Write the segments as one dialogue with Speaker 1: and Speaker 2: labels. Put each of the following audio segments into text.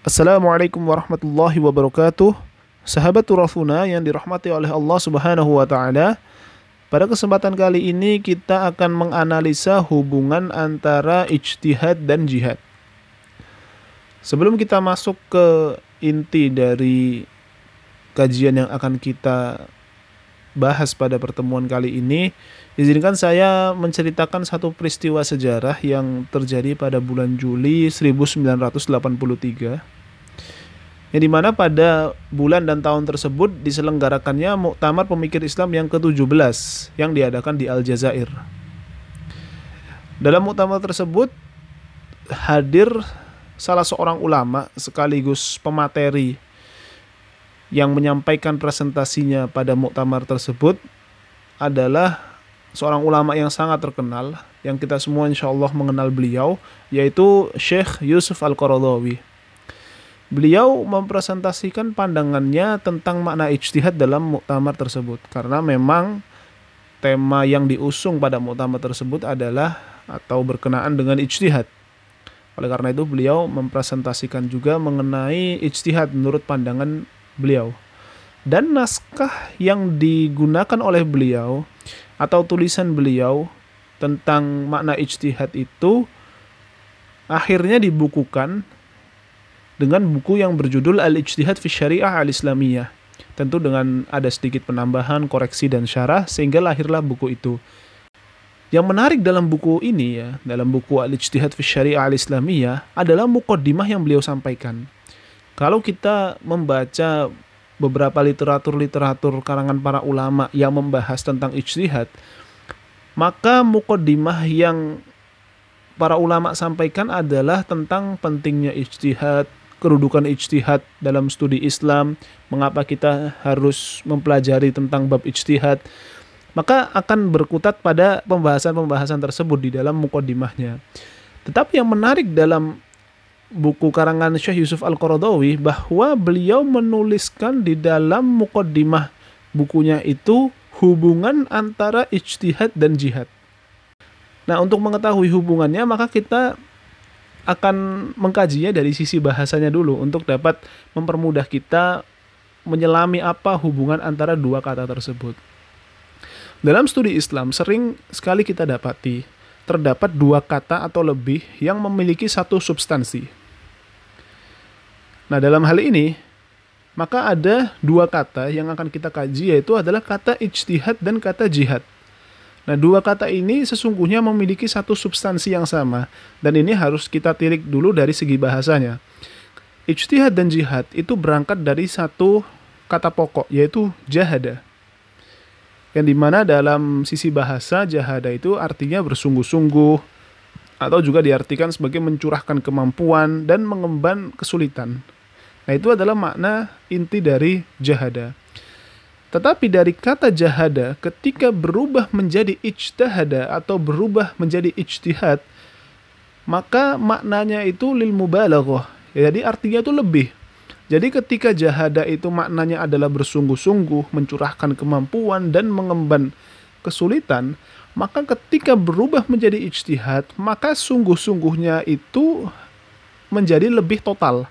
Speaker 1: Assalamualaikum warahmatullahi wabarakatuh. Sahabat Turafuna yang dirahmati oleh Allah Subhanahu wa taala. Pada kesempatan kali ini kita akan menganalisa hubungan antara ijtihad dan jihad. Sebelum kita masuk ke inti dari kajian yang akan kita bahas pada pertemuan kali ini, izinkan saya menceritakan satu peristiwa sejarah yang terjadi pada bulan Juli 1983 yang di mana pada bulan dan tahun tersebut diselenggarakannya Muktamar Pemikir Islam yang ke-17 yang diadakan di Aljazair. Dalam muktamar tersebut hadir salah seorang ulama sekaligus pemateri yang menyampaikan presentasinya pada muktamar tersebut adalah seorang ulama yang sangat terkenal yang kita semua insya Allah mengenal beliau yaitu Syekh Yusuf Al-Qaradawi beliau mempresentasikan pandangannya tentang makna ijtihad dalam muktamar tersebut karena memang tema yang diusung pada muktamar tersebut adalah atau berkenaan dengan ijtihad. Oleh karena itu beliau mempresentasikan juga mengenai ijtihad menurut pandangan beliau. Dan naskah yang digunakan oleh beliau atau tulisan beliau tentang makna ijtihad itu akhirnya dibukukan dengan buku yang berjudul Al-Ijtihad fi Syariah Al-Islamiyah. Tentu dengan ada sedikit penambahan, koreksi dan syarah sehingga lahirlah buku itu. Yang menarik dalam buku ini ya, dalam buku Al-Ijtihad fi Syariah Al-Islamiyah adalah mukaddimah yang beliau sampaikan. Kalau kita membaca beberapa literatur-literatur karangan para ulama yang membahas tentang ijtihad, maka mukaddimah yang para ulama sampaikan adalah tentang pentingnya ijtihad, kedudukan ijtihad dalam studi Islam, mengapa kita harus mempelajari tentang bab ijtihad, maka akan berkutat pada pembahasan-pembahasan tersebut di dalam mukodimahnya. Tetapi yang menarik dalam buku karangan Syekh Yusuf Al-Qaradawi bahwa beliau menuliskan di dalam mukodimah bukunya itu hubungan antara ijtihad dan jihad. Nah, untuk mengetahui hubungannya maka kita akan mengkajinya dari sisi bahasanya dulu untuk dapat mempermudah kita menyelami apa hubungan antara dua kata tersebut. Dalam studi Islam sering sekali kita dapati terdapat dua kata atau lebih yang memiliki satu substansi. Nah, dalam hal ini maka ada dua kata yang akan kita kaji yaitu adalah kata ijtihad dan kata jihad. Nah, dua kata ini sesungguhnya memiliki satu substansi yang sama, dan ini harus kita tirik dulu dari segi bahasanya. Ijtihad dan jihad itu berangkat dari satu kata pokok, yaitu jahada. Yang di mana dalam sisi bahasa jahada itu artinya bersungguh-sungguh, atau juga diartikan sebagai mencurahkan kemampuan dan mengemban kesulitan. Nah, itu adalah makna inti dari jahada. Tetapi dari kata jahada ketika berubah menjadi ijtihada atau berubah menjadi ijtihad, maka maknanya itu lil mubalaghah. Jadi artinya itu lebih. Jadi ketika jahada itu maknanya adalah bersungguh-sungguh, mencurahkan kemampuan dan mengemban kesulitan, maka ketika berubah menjadi ijtihad, maka sungguh-sungguhnya itu menjadi lebih total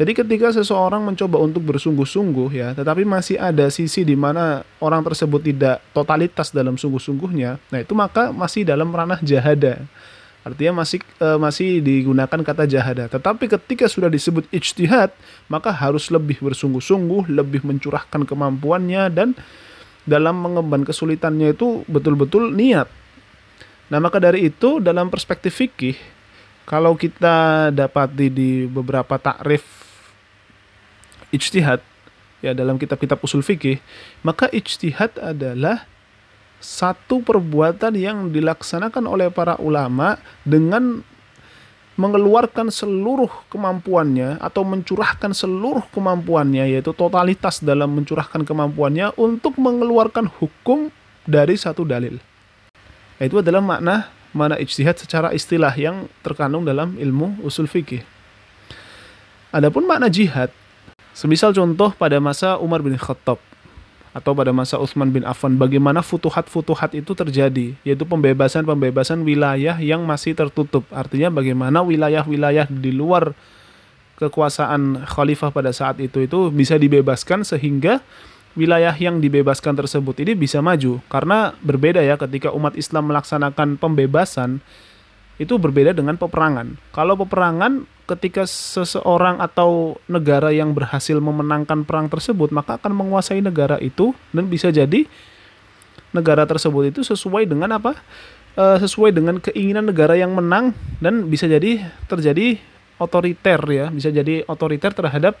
Speaker 1: jadi ketika seseorang mencoba untuk bersungguh-sungguh ya, tetapi masih ada sisi di mana orang tersebut tidak totalitas dalam sungguh-sungguhnya, nah itu maka masih dalam ranah jahada. Artinya masih e, masih digunakan kata jahada. Tetapi ketika sudah disebut ijtihad, maka harus lebih bersungguh-sungguh, lebih mencurahkan kemampuannya dan dalam mengemban kesulitannya itu betul-betul niat. Nah, maka dari itu dalam perspektif fikih kalau kita dapati di beberapa takrif ijtihad ya dalam kitab-kitab usul fikih, maka ijtihad adalah satu perbuatan yang dilaksanakan oleh para ulama dengan mengeluarkan seluruh kemampuannya atau mencurahkan seluruh kemampuannya yaitu totalitas dalam mencurahkan kemampuannya untuk mengeluarkan hukum dari satu dalil. Itu adalah makna mana ijtihad secara istilah yang terkandung dalam ilmu usul fikih. Adapun makna jihad Semisal contoh pada masa Umar bin Khattab atau pada masa Utsman bin Affan bagaimana futuhat-futuhat itu terjadi yaitu pembebasan-pembebasan wilayah yang masih tertutup artinya bagaimana wilayah-wilayah di luar kekuasaan khalifah pada saat itu itu bisa dibebaskan sehingga wilayah yang dibebaskan tersebut ini bisa maju karena berbeda ya ketika umat Islam melaksanakan pembebasan itu berbeda dengan peperangan. Kalau peperangan ketika seseorang atau negara yang berhasil memenangkan perang tersebut maka akan menguasai negara itu dan bisa jadi negara tersebut itu sesuai dengan apa? E, sesuai dengan keinginan negara yang menang dan bisa jadi terjadi otoriter ya, bisa jadi otoriter terhadap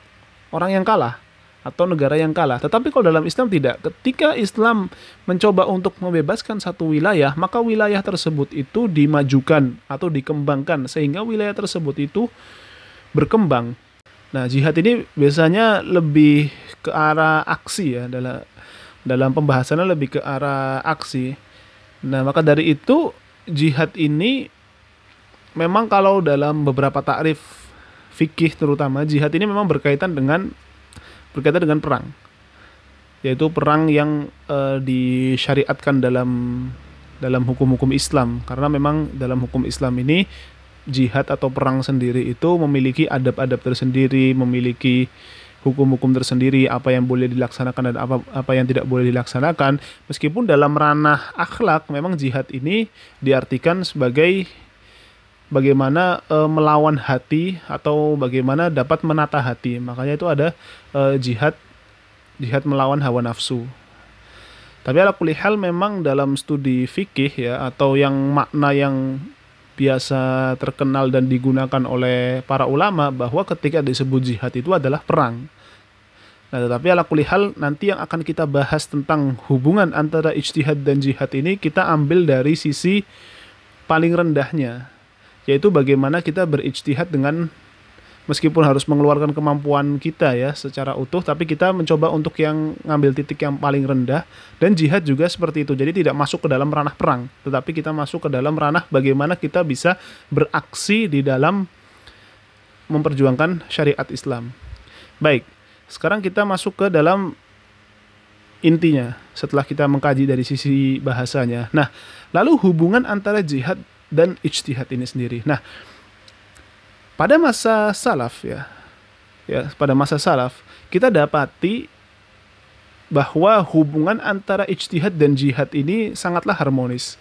Speaker 1: orang yang kalah atau negara yang kalah. Tetapi kalau dalam Islam tidak. Ketika Islam mencoba untuk membebaskan satu wilayah, maka wilayah tersebut itu dimajukan atau dikembangkan sehingga wilayah tersebut itu berkembang. Nah, jihad ini biasanya lebih ke arah aksi ya dalam dalam pembahasannya lebih ke arah aksi. Nah, maka dari itu jihad ini memang kalau dalam beberapa takrif fikih terutama jihad ini memang berkaitan dengan berkaitan dengan perang yaitu perang yang e, disyariatkan dalam dalam hukum-hukum Islam karena memang dalam hukum Islam ini jihad atau perang sendiri itu memiliki adab-adab tersendiri, memiliki hukum-hukum tersendiri, apa yang boleh dilaksanakan dan apa apa yang tidak boleh dilaksanakan. Meskipun dalam ranah akhlak memang jihad ini diartikan sebagai bagaimana e, melawan hati atau bagaimana dapat menata hati. Makanya itu ada e, jihad jihad melawan hawa nafsu. Tapi ala kulihal memang dalam studi fikih ya atau yang makna yang biasa terkenal dan digunakan oleh para ulama bahwa ketika disebut jihad itu adalah perang. Nah, tetapi ala kulihal nanti yang akan kita bahas tentang hubungan antara ijtihad dan jihad ini kita ambil dari sisi paling rendahnya yaitu bagaimana kita berijtihad dengan meskipun harus mengeluarkan kemampuan kita ya secara utuh tapi kita mencoba untuk yang ngambil titik yang paling rendah dan jihad juga seperti itu. Jadi tidak masuk ke dalam ranah perang tetapi kita masuk ke dalam ranah bagaimana kita bisa beraksi di dalam memperjuangkan syariat Islam. Baik sekarang kita masuk ke dalam intinya setelah kita mengkaji dari sisi bahasanya. Nah lalu hubungan antara jihad dan ijtihad ini sendiri. Nah, pada masa salaf ya, ya pada masa salaf kita dapati bahwa hubungan antara ijtihad dan jihad ini sangatlah harmonis.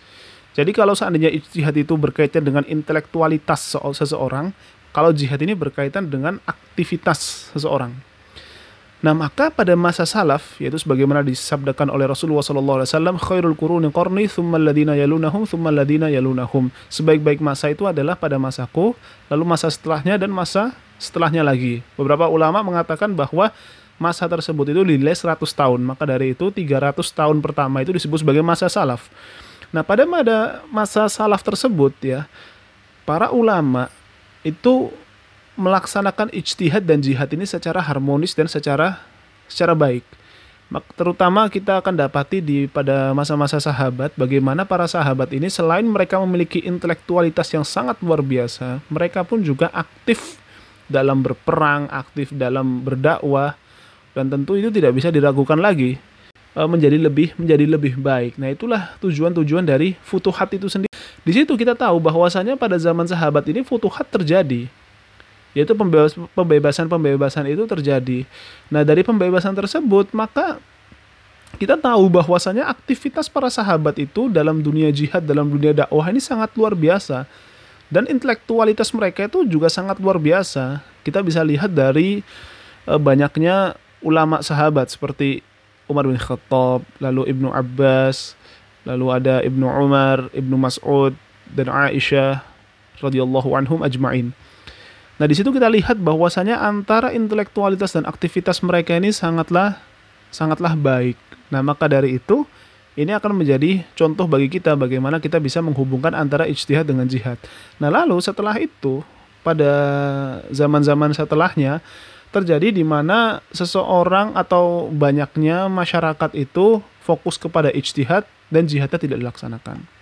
Speaker 1: Jadi kalau seandainya ijtihad itu berkaitan dengan intelektualitas seseorang, kalau jihad ini berkaitan dengan aktivitas seseorang. Nah maka pada masa salaf yaitu sebagaimana disabdakan oleh Rasulullah SAW khairul quruni qarni thumma alladhina yalunahum thumma alladhina yalunahum. Sebaik-baik masa itu adalah pada masaku lalu masa setelahnya dan masa setelahnya lagi. Beberapa ulama mengatakan bahwa masa tersebut itu dinilai 100 tahun maka dari itu 300 tahun pertama itu disebut sebagai masa salaf. Nah pada masa salaf tersebut ya para ulama itu melaksanakan ijtihad dan jihad ini secara harmonis dan secara secara baik. Terutama kita akan dapati di pada masa-masa sahabat bagaimana para sahabat ini selain mereka memiliki intelektualitas yang sangat luar biasa, mereka pun juga aktif dalam berperang, aktif dalam berdakwah dan tentu itu tidak bisa diragukan lagi e, menjadi lebih menjadi lebih baik. Nah, itulah tujuan-tujuan dari futuhat itu sendiri. Di situ kita tahu bahwasanya pada zaman sahabat ini futuhat terjadi yaitu pembebasan-pembebasan itu terjadi. Nah, dari pembebasan tersebut, maka kita tahu bahwasanya aktivitas para sahabat itu dalam dunia jihad, dalam dunia dakwah ini sangat luar biasa. Dan intelektualitas mereka itu juga sangat luar biasa. Kita bisa lihat dari e, banyaknya ulama sahabat seperti Umar bin Khattab, lalu Ibnu Abbas, lalu ada Ibnu Umar, Ibnu Mas'ud, dan Aisyah radhiyallahu anhum ajma'in. Nah, di situ kita lihat bahwasanya antara intelektualitas dan aktivitas mereka ini sangatlah sangatlah baik. Nah, maka dari itu ini akan menjadi contoh bagi kita bagaimana kita bisa menghubungkan antara ijtihad dengan jihad. Nah, lalu setelah itu pada zaman-zaman setelahnya terjadi di mana seseorang atau banyaknya masyarakat itu fokus kepada ijtihad dan jihadnya tidak dilaksanakan.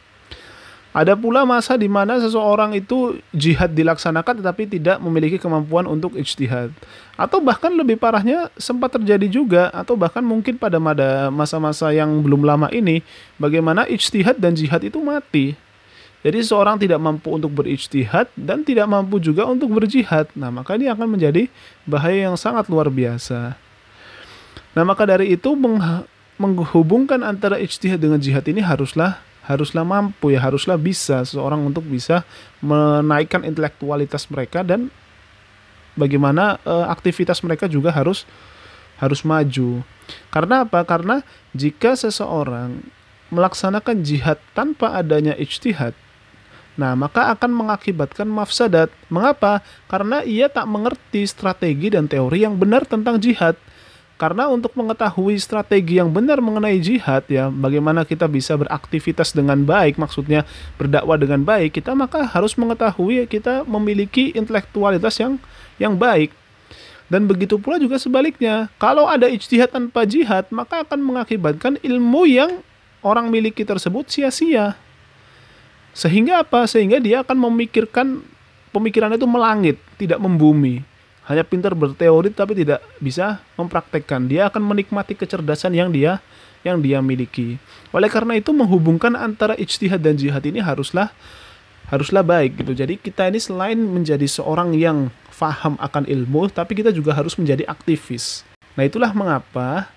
Speaker 1: Ada pula masa di mana seseorang itu jihad dilaksanakan tetapi tidak memiliki kemampuan untuk ijtihad. Atau bahkan lebih parahnya sempat terjadi juga atau bahkan mungkin pada masa-masa yang belum lama ini bagaimana ijtihad dan jihad itu mati. Jadi seorang tidak mampu untuk berijtihad dan tidak mampu juga untuk berjihad. Nah, maka ini akan menjadi bahaya yang sangat luar biasa. Nah, maka dari itu menghubungkan antara ijtihad dengan jihad ini haruslah haruslah mampu ya, haruslah bisa seseorang untuk bisa menaikkan intelektualitas mereka dan bagaimana e, aktivitas mereka juga harus harus maju. Karena apa? Karena jika seseorang melaksanakan jihad tanpa adanya ijtihad, nah maka akan mengakibatkan mafsadat. Mengapa? Karena ia tak mengerti strategi dan teori yang benar tentang jihad. Karena untuk mengetahui strategi yang benar mengenai jihad ya, bagaimana kita bisa beraktivitas dengan baik, maksudnya berdakwah dengan baik, kita maka harus mengetahui kita memiliki intelektualitas yang yang baik. Dan begitu pula juga sebaliknya. Kalau ada ijtihad tanpa jihad, maka akan mengakibatkan ilmu yang orang miliki tersebut sia-sia. Sehingga apa? Sehingga dia akan memikirkan pemikiran itu melangit, tidak membumi hanya pintar berteori tapi tidak bisa mempraktekkan. Dia akan menikmati kecerdasan yang dia yang dia miliki. Oleh karena itu menghubungkan antara ijtihad dan jihad ini haruslah haruslah baik gitu. Jadi kita ini selain menjadi seorang yang faham akan ilmu, tapi kita juga harus menjadi aktivis. Nah itulah mengapa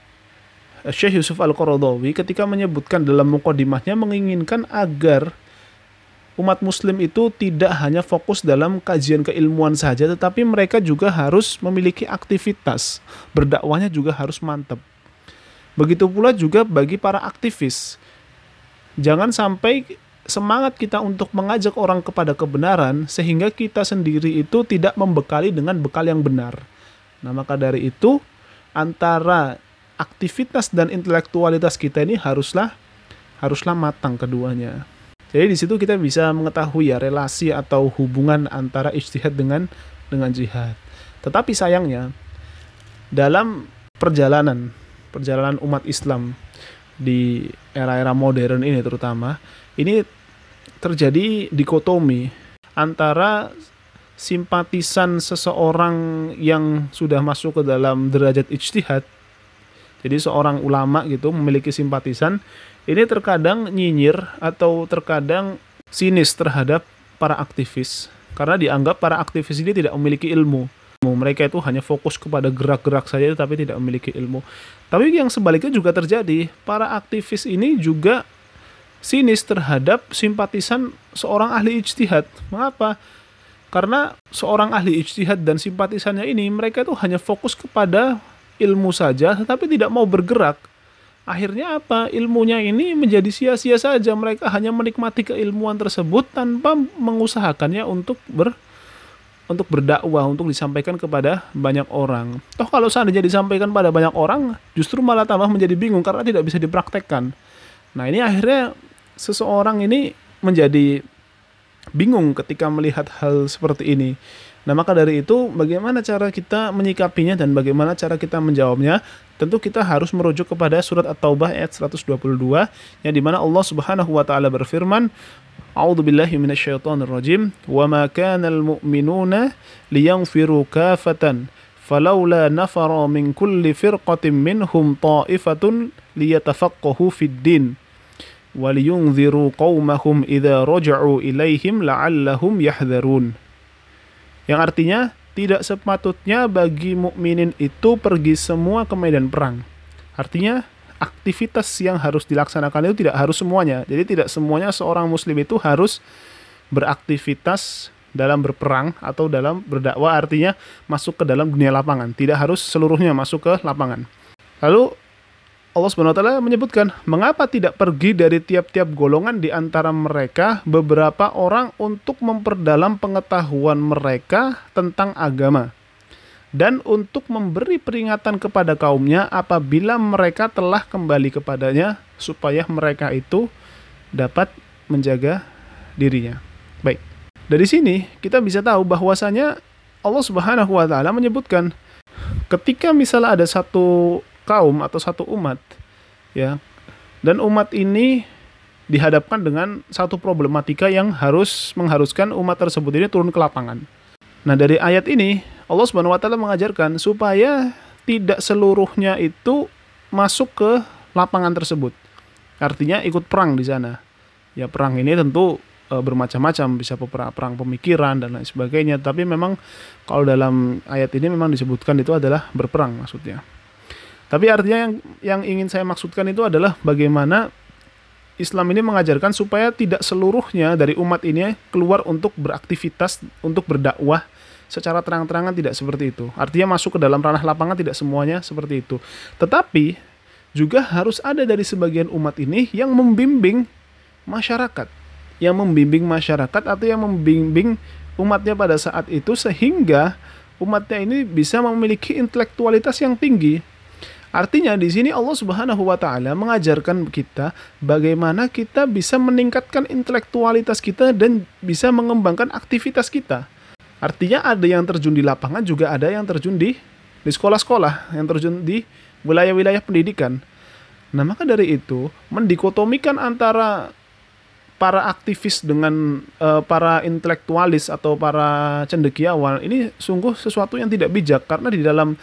Speaker 1: Syekh Yusuf Al-Qaradawi ketika menyebutkan dalam mukodimahnya menginginkan agar umat muslim itu tidak hanya fokus dalam kajian keilmuan saja tetapi mereka juga harus memiliki aktivitas. Berdakwahnya juga harus mantap begitu pula juga bagi para aktivis. Jangan sampai semangat kita untuk mengajak orang kepada kebenaran sehingga kita sendiri itu tidak membekali dengan bekal yang benar. Nah maka dari itu antara aktivitas dan intelektualitas kita ini haruslah haruslah matang keduanya jadi di situ kita bisa mengetahui ya relasi atau hubungan antara ijtihad dengan dengan jihad. Tetapi sayangnya dalam perjalanan perjalanan umat Islam di era-era modern ini terutama ini terjadi dikotomi antara simpatisan seseorang yang sudah masuk ke dalam derajat ijtihad jadi seorang ulama gitu memiliki simpatisan ini terkadang nyinyir atau terkadang sinis terhadap para aktivis karena dianggap para aktivis ini tidak memiliki ilmu. Mereka itu hanya fokus kepada gerak-gerak saja tapi tidak memiliki ilmu. Tapi yang sebaliknya juga terjadi. Para aktivis ini juga sinis terhadap simpatisan seorang ahli ijtihad. Mengapa? Karena seorang ahli ijtihad dan simpatisannya ini mereka itu hanya fokus kepada ilmu saja tetapi tidak mau bergerak. Akhirnya apa? Ilmunya ini menjadi sia-sia saja. Mereka hanya menikmati keilmuan tersebut tanpa mengusahakannya untuk ber untuk berdakwah, untuk disampaikan kepada banyak orang. Toh kalau seandainya disampaikan pada banyak orang, justru malah tambah menjadi bingung karena tidak bisa dipraktekkan. Nah ini akhirnya seseorang ini menjadi bingung ketika melihat hal seperti ini. Nah, maka dari itu bagaimana cara kita menyikapinya dan bagaimana cara kita menjawabnya? Tentu kita harus merujuk kepada surat At-Taubah ayat 122 yang dimana Allah Subhanahu wa taala berfirman, A'udzu billahi minasyaitonir rajim, "Wa ma kana al-mu'minuna liyanfiru kafatan." فلولا نفر من كل فرقة منهم طائفة ليتفقهوا في الدين ولينذروا قومهم إذا رجعوا إليهم لعلهم يحذرون yang artinya tidak sepatutnya bagi mukminin itu pergi semua ke medan perang. Artinya aktivitas yang harus dilaksanakan itu tidak harus semuanya. Jadi tidak semuanya seorang muslim itu harus beraktivitas dalam berperang atau dalam berdakwah artinya masuk ke dalam dunia lapangan. Tidak harus seluruhnya masuk ke lapangan. Lalu Allah taala menyebutkan, "Mengapa tidak pergi dari tiap-tiap golongan di antara mereka beberapa orang untuk memperdalam pengetahuan mereka tentang agama dan untuk memberi peringatan kepada kaumnya apabila mereka telah kembali kepadanya supaya mereka itu dapat menjaga dirinya." Baik. Dari sini kita bisa tahu bahwasanya Allah taala menyebutkan ketika misalnya ada satu kaum atau satu umat ya dan umat ini dihadapkan dengan satu problematika yang harus mengharuskan umat tersebut ini turun ke lapangan. Nah, dari ayat ini Allah Subhanahu wa taala mengajarkan supaya tidak seluruhnya itu masuk ke lapangan tersebut. Artinya ikut perang di sana. Ya perang ini tentu e, bermacam-macam, bisa perang, pemikiran dan lain sebagainya. Tapi memang kalau dalam ayat ini memang disebutkan itu adalah berperang maksudnya. Tapi artinya yang yang ingin saya maksudkan itu adalah bagaimana Islam ini mengajarkan supaya tidak seluruhnya dari umat ini keluar untuk beraktivitas, untuk berdakwah secara terang-terangan tidak seperti itu. Artinya masuk ke dalam ranah lapangan tidak semuanya seperti itu. Tetapi juga harus ada dari sebagian umat ini yang membimbing masyarakat, yang membimbing masyarakat atau yang membimbing umatnya pada saat itu sehingga umatnya ini bisa memiliki intelektualitas yang tinggi Artinya di sini Allah Subhanahu wa taala mengajarkan kita bagaimana kita bisa meningkatkan intelektualitas kita dan bisa mengembangkan aktivitas kita. Artinya ada yang terjun di lapangan juga ada yang terjun di di sekolah-sekolah, yang terjun di wilayah-wilayah pendidikan. Nah, maka dari itu mendikotomikan antara para aktivis dengan uh, para intelektualis atau para cendekiawan ini sungguh sesuatu yang tidak bijak karena di dalam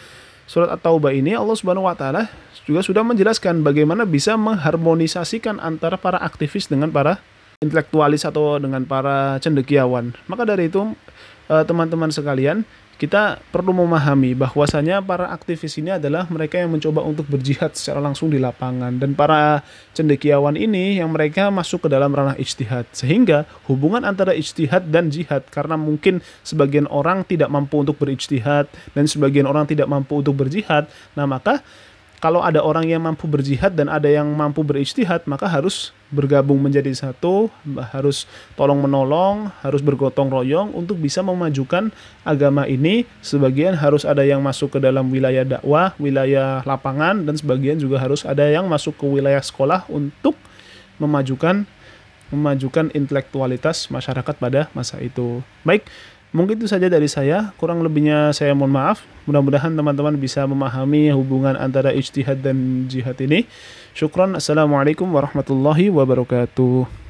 Speaker 1: surat At-Taubah ini Allah Subhanahu wa taala juga sudah menjelaskan bagaimana bisa mengharmonisasikan antara para aktivis dengan para intelektualis atau dengan para cendekiawan. Maka dari itu eh, teman-teman sekalian, kita perlu memahami bahwasanya para aktivis ini adalah mereka yang mencoba untuk berjihad secara langsung di lapangan. Dan para cendekiawan ini yang mereka masuk ke dalam ranah ijtihad. Sehingga hubungan antara ijtihad dan jihad karena mungkin sebagian orang tidak mampu untuk berijtihad dan sebagian orang tidak mampu untuk berjihad nah maka kalau ada orang yang mampu berjihad dan ada yang mampu berijtihad, maka harus bergabung menjadi satu, harus tolong menolong, harus bergotong royong untuk bisa memajukan agama ini. Sebagian harus ada yang masuk ke dalam wilayah dakwah, wilayah lapangan, dan sebagian juga harus ada yang masuk ke wilayah sekolah untuk memajukan memajukan intelektualitas masyarakat pada masa itu. Baik, Mungkin itu saja dari saya, kurang lebihnya saya mohon maaf. Mudah-mudahan teman-teman bisa memahami hubungan antara ijtihad dan jihad ini. Syukran. Assalamualaikum warahmatullahi wabarakatuh.